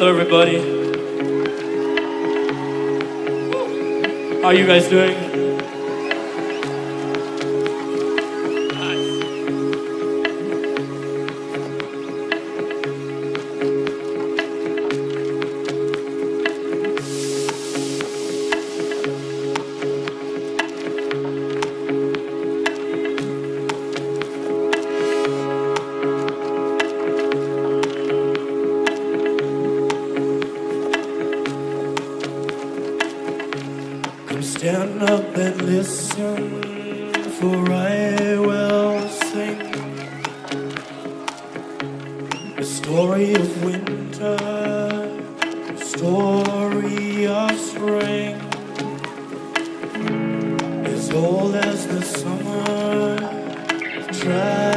Hello, everybody. How are you guys doing? listen, for I will sing a story of winter, a story of spring, as old as the summer. Try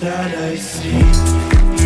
that I see.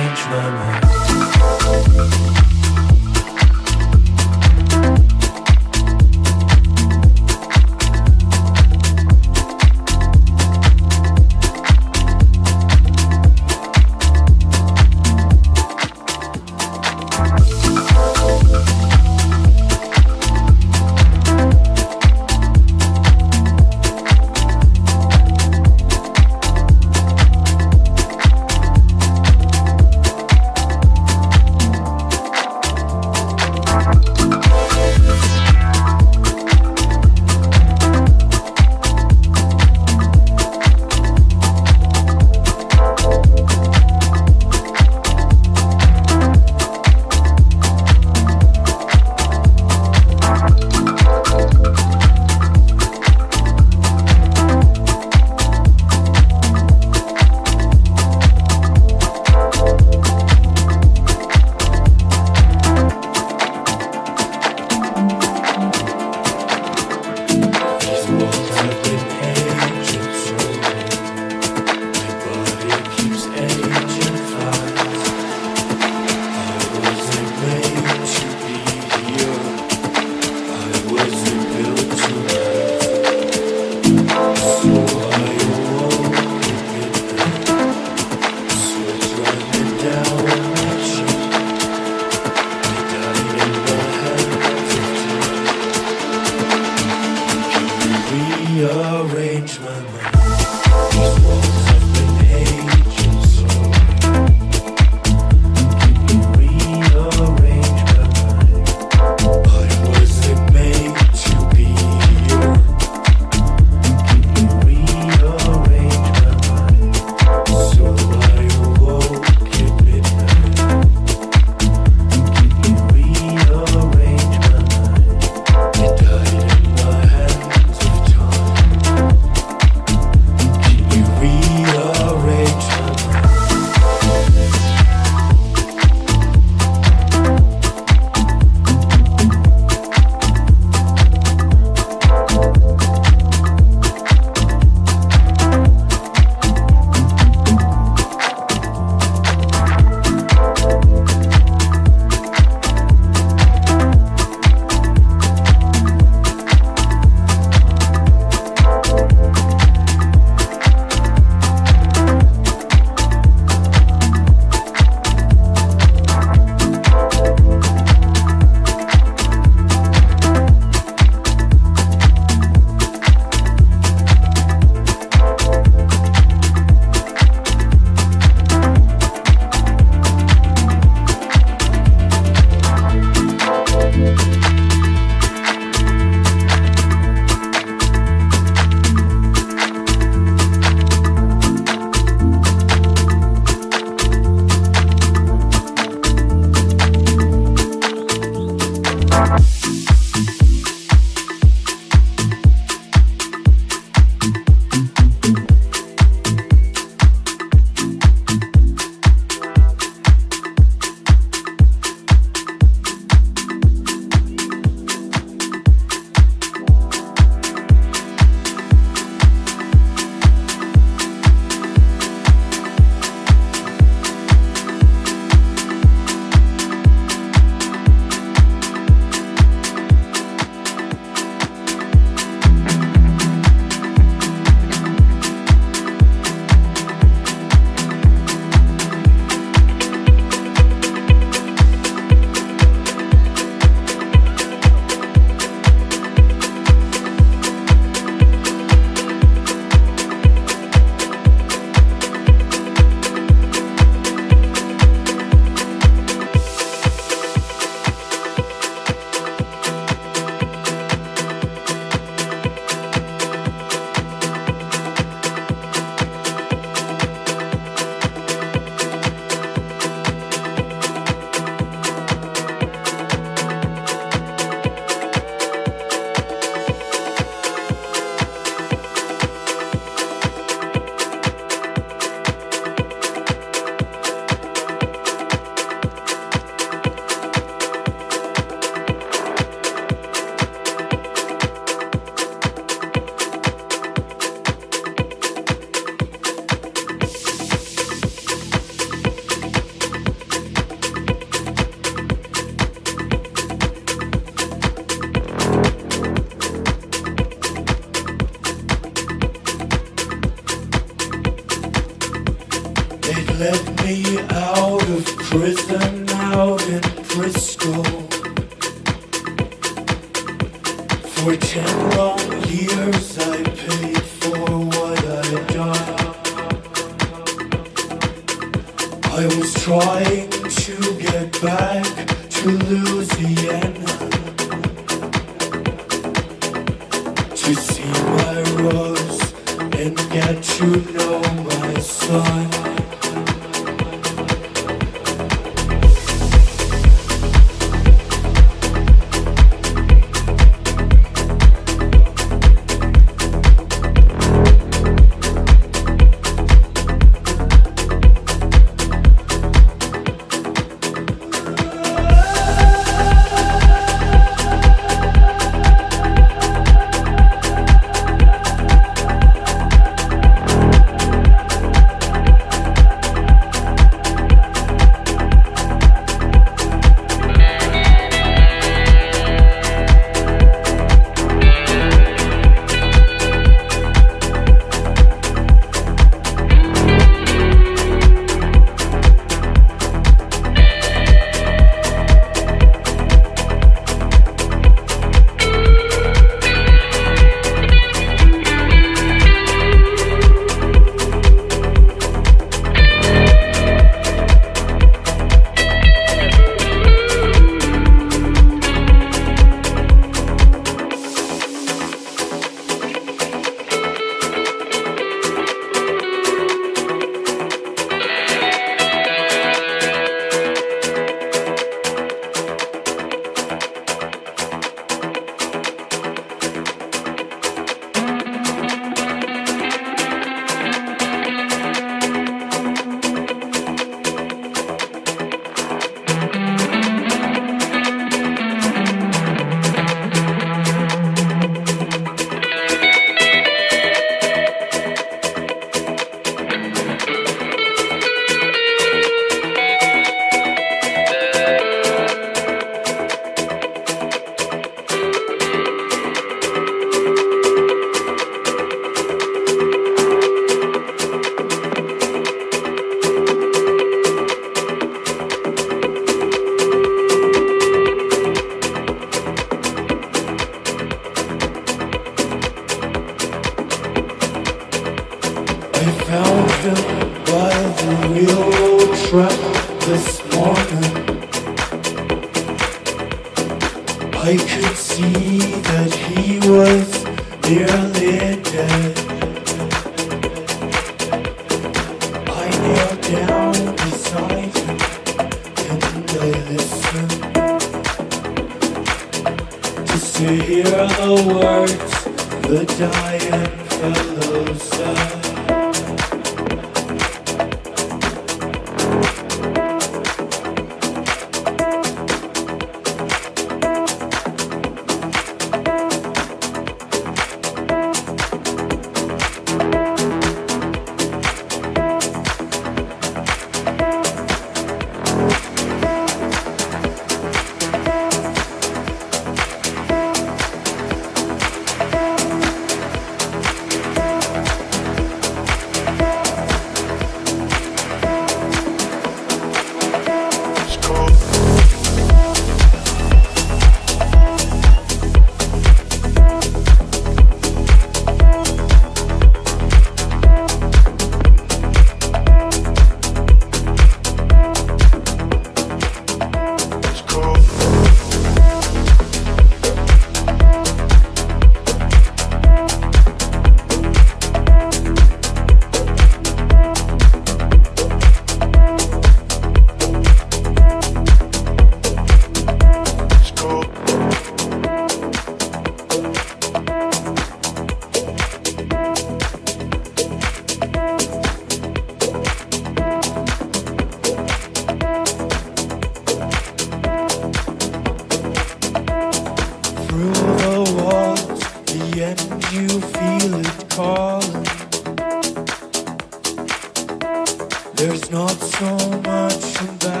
The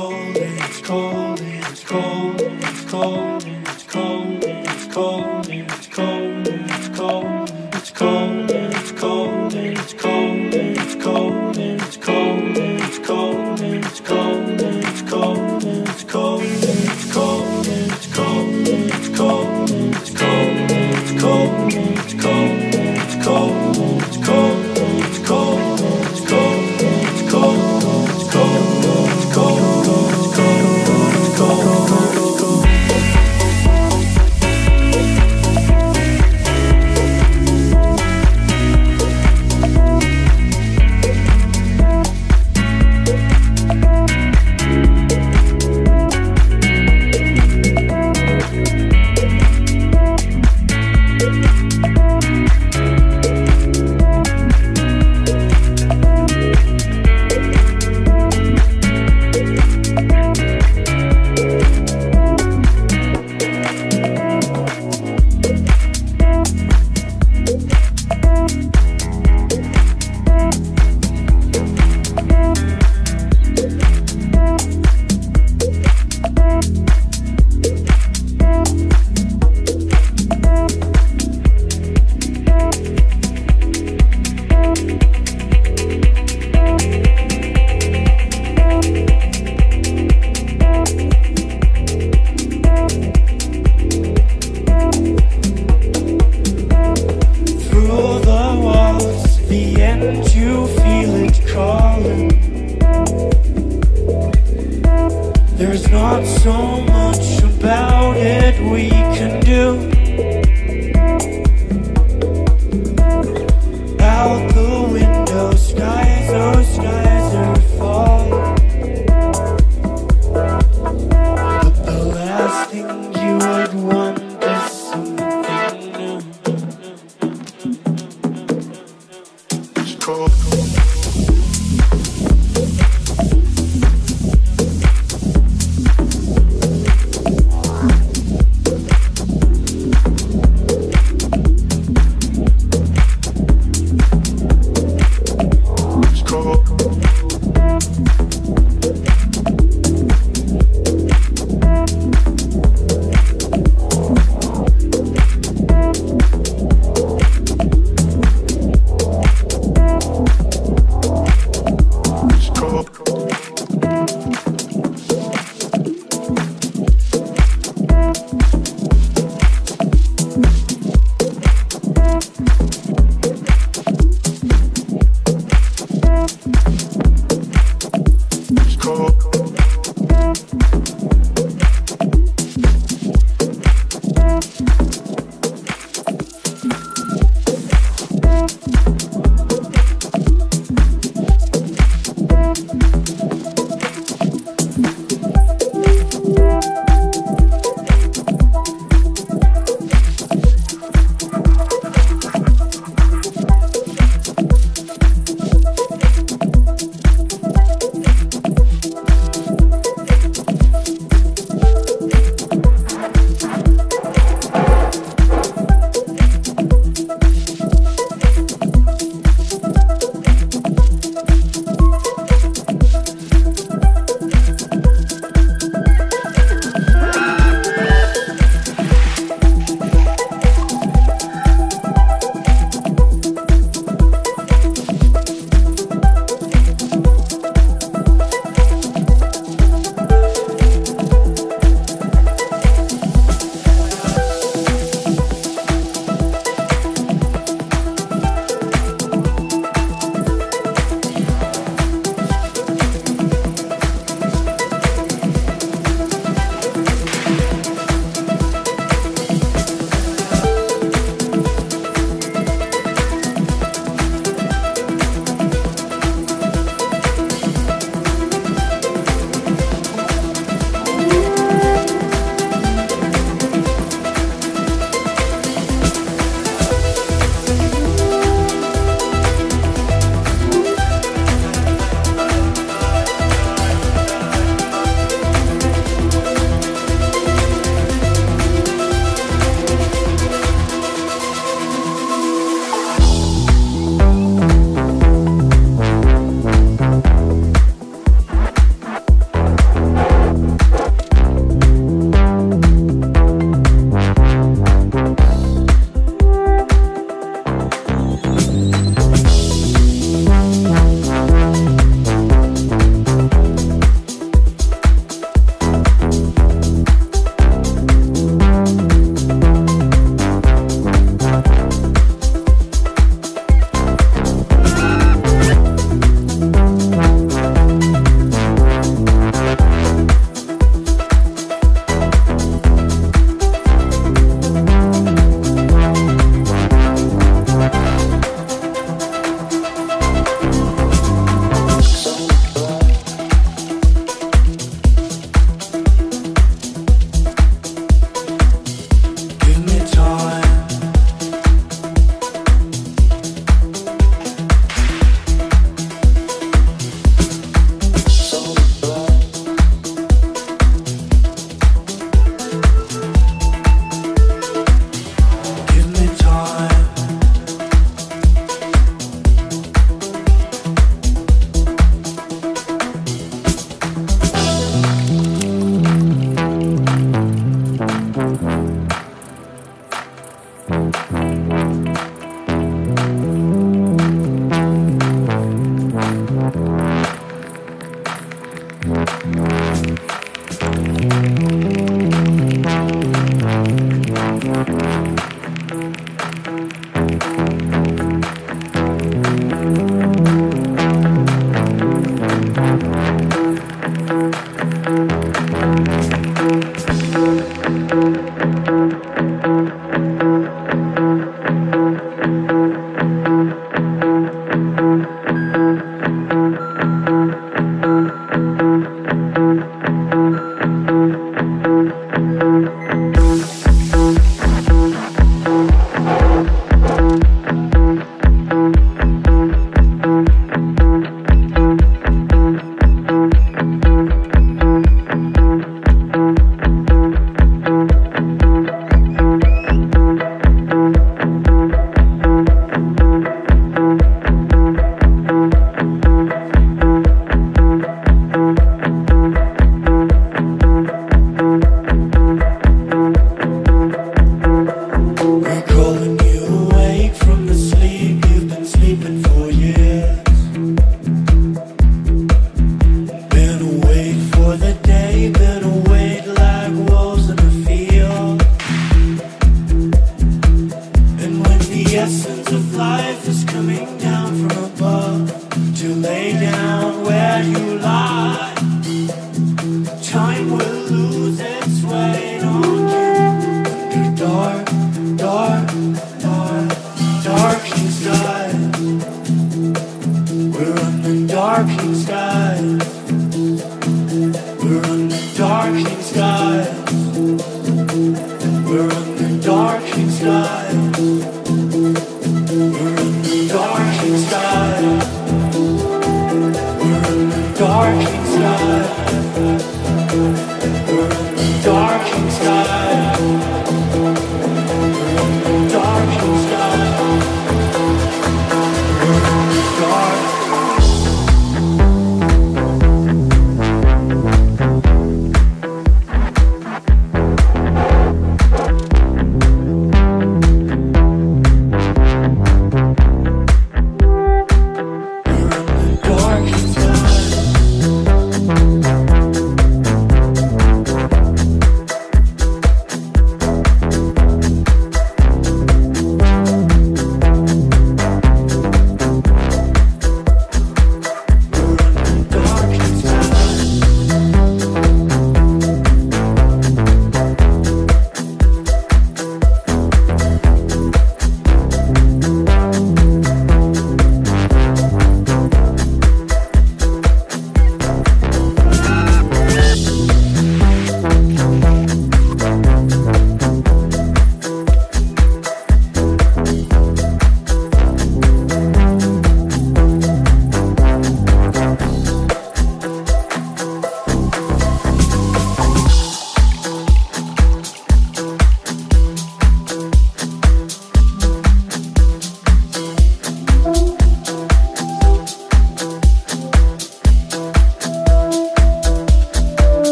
cold, it's cold, it's cold, it's cold.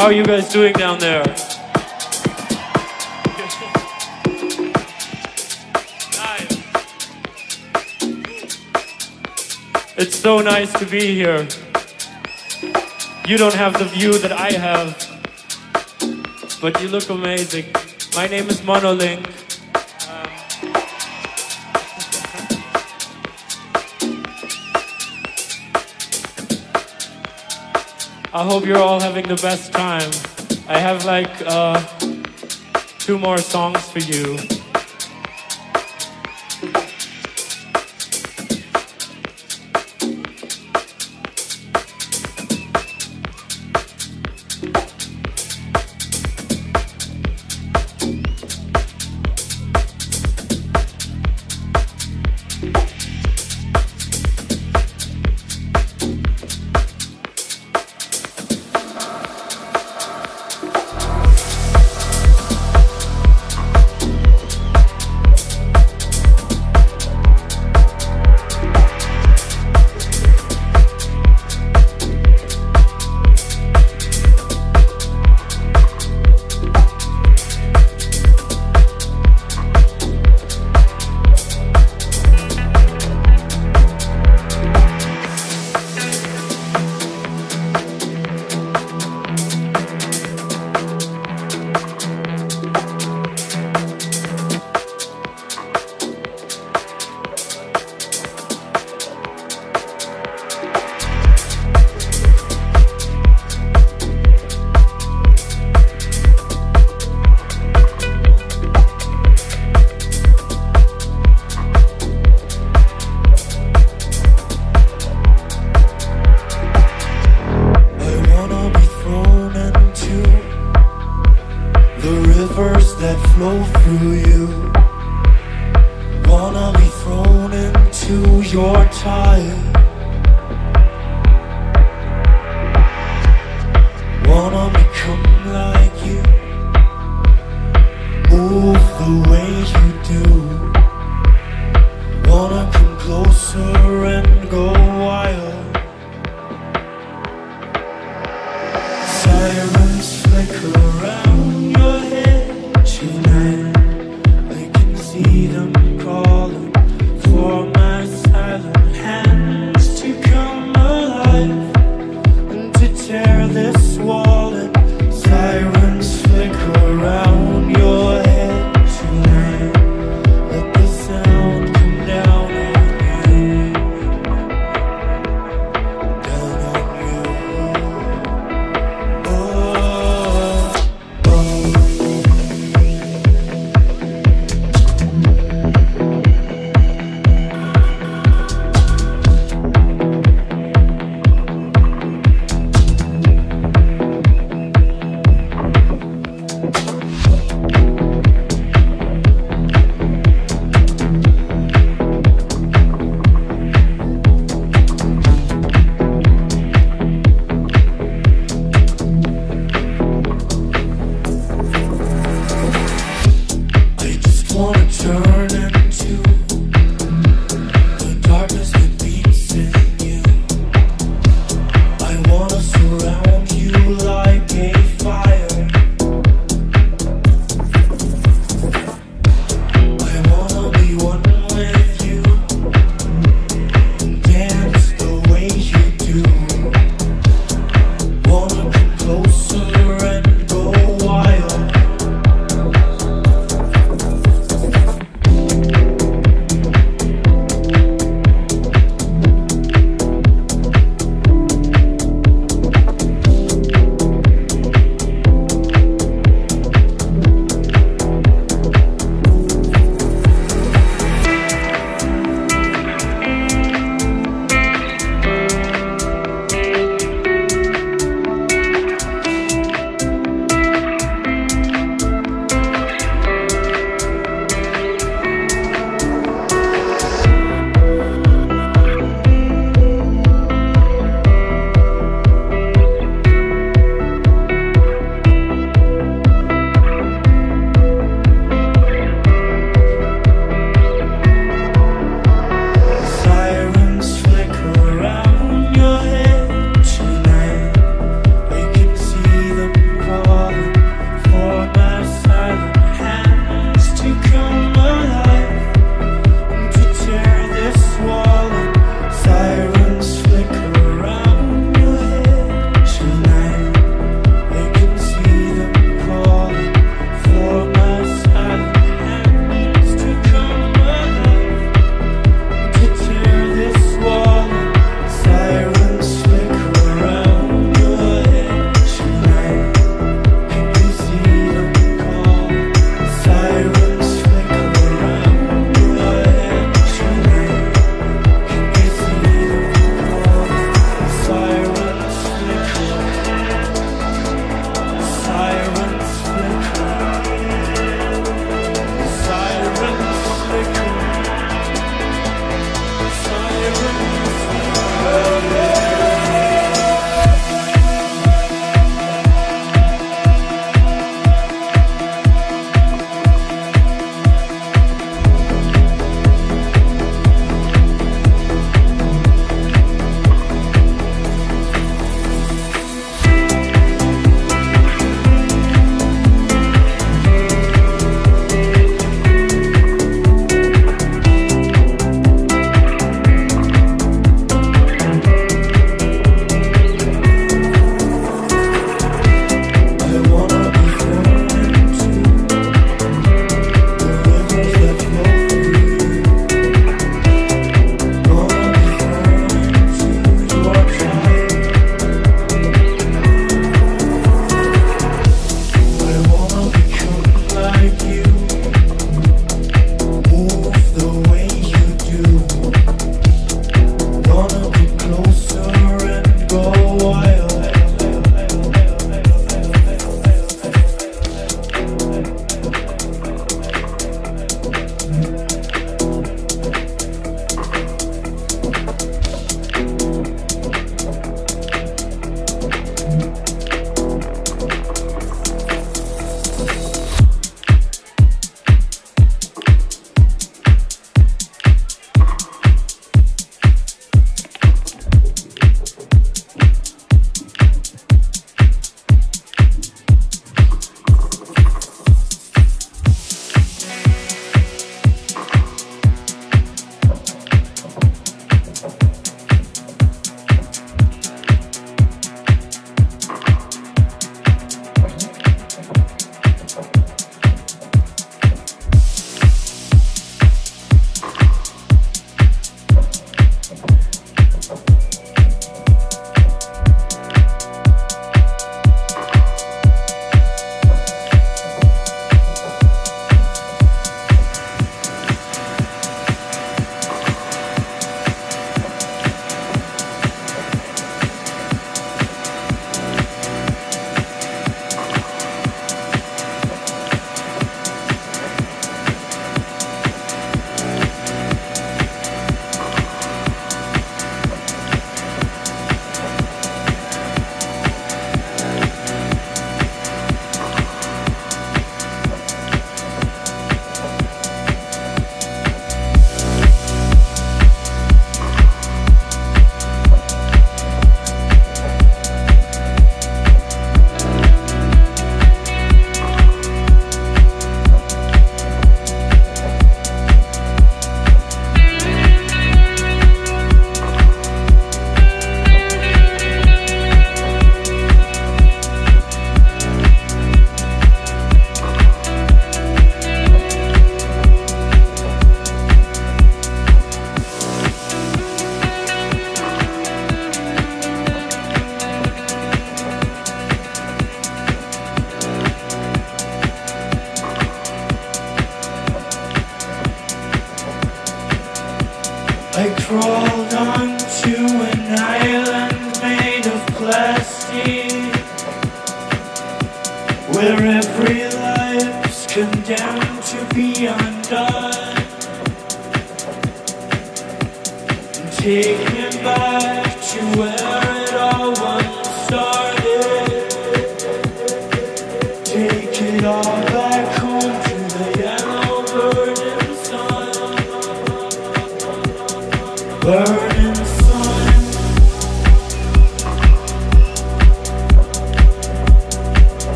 How are you guys doing down there? It's so nice to be here. You don't have the view that I have, but you look amazing. My name is Monolink. I hope you're all having the best time. I have like uh, two more songs for you.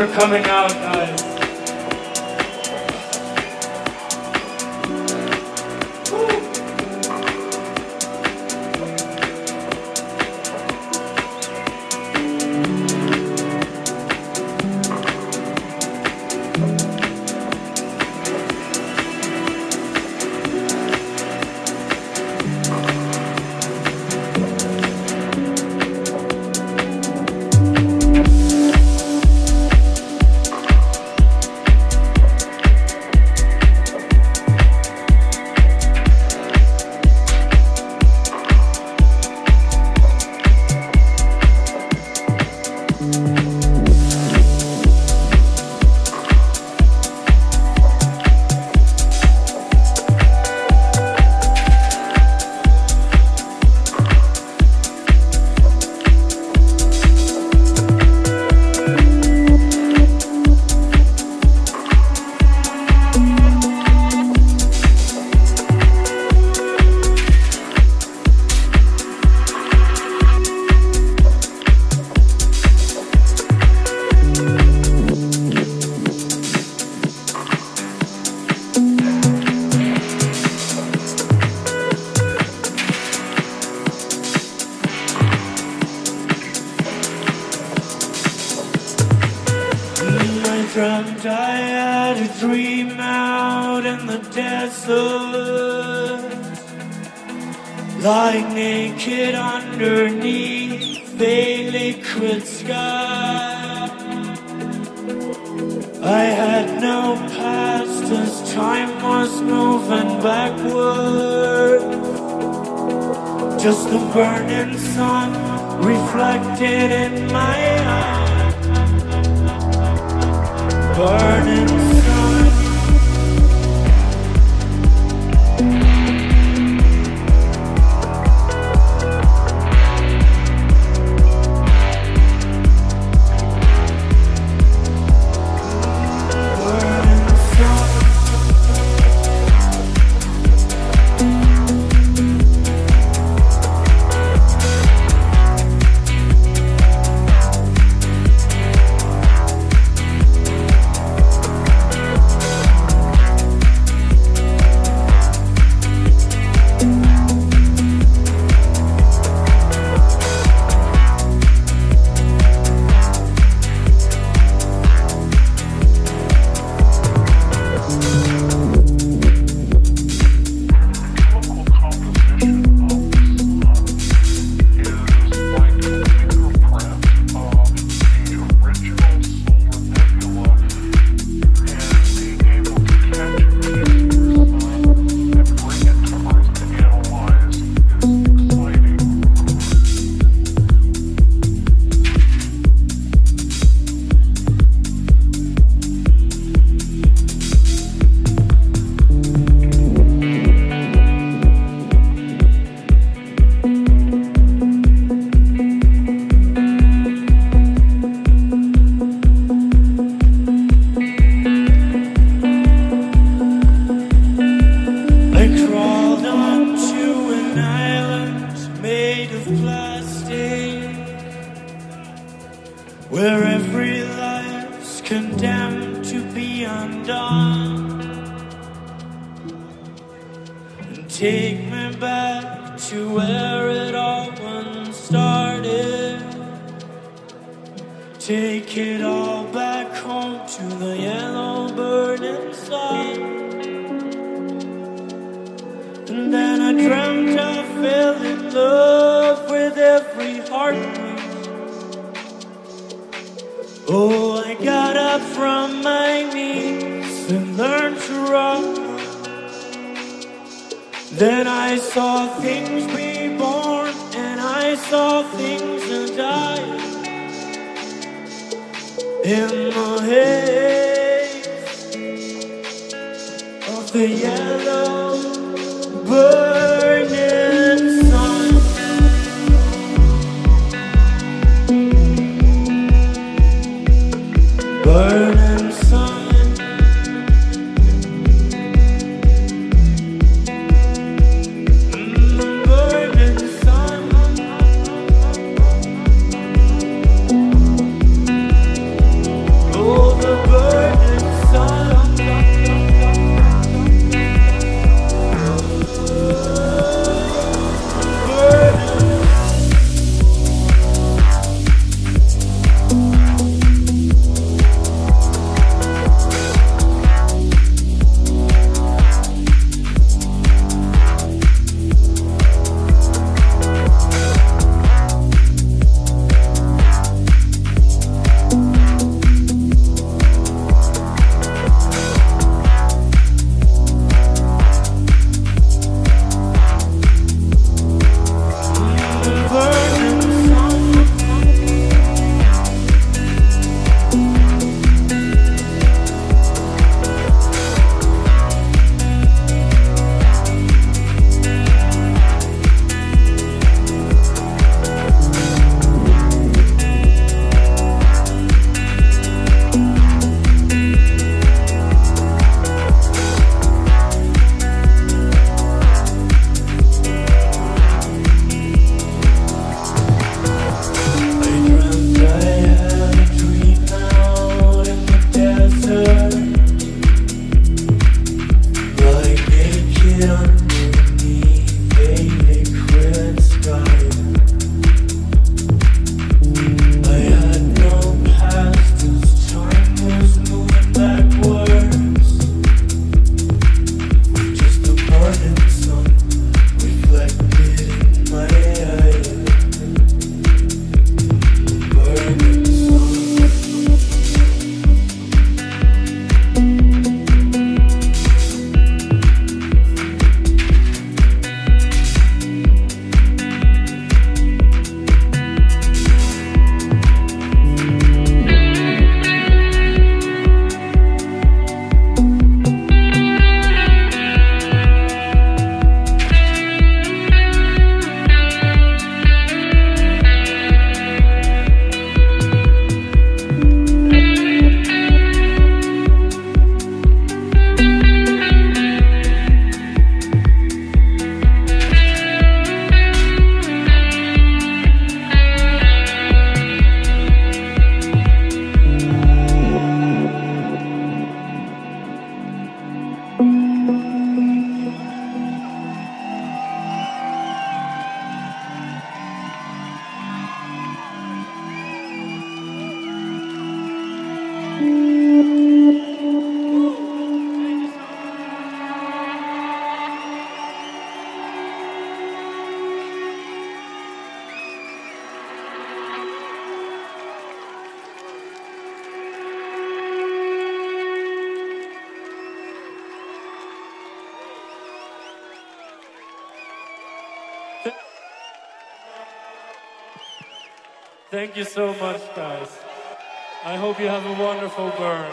For coming Thank you so much, guys. I hope you have a wonderful burn.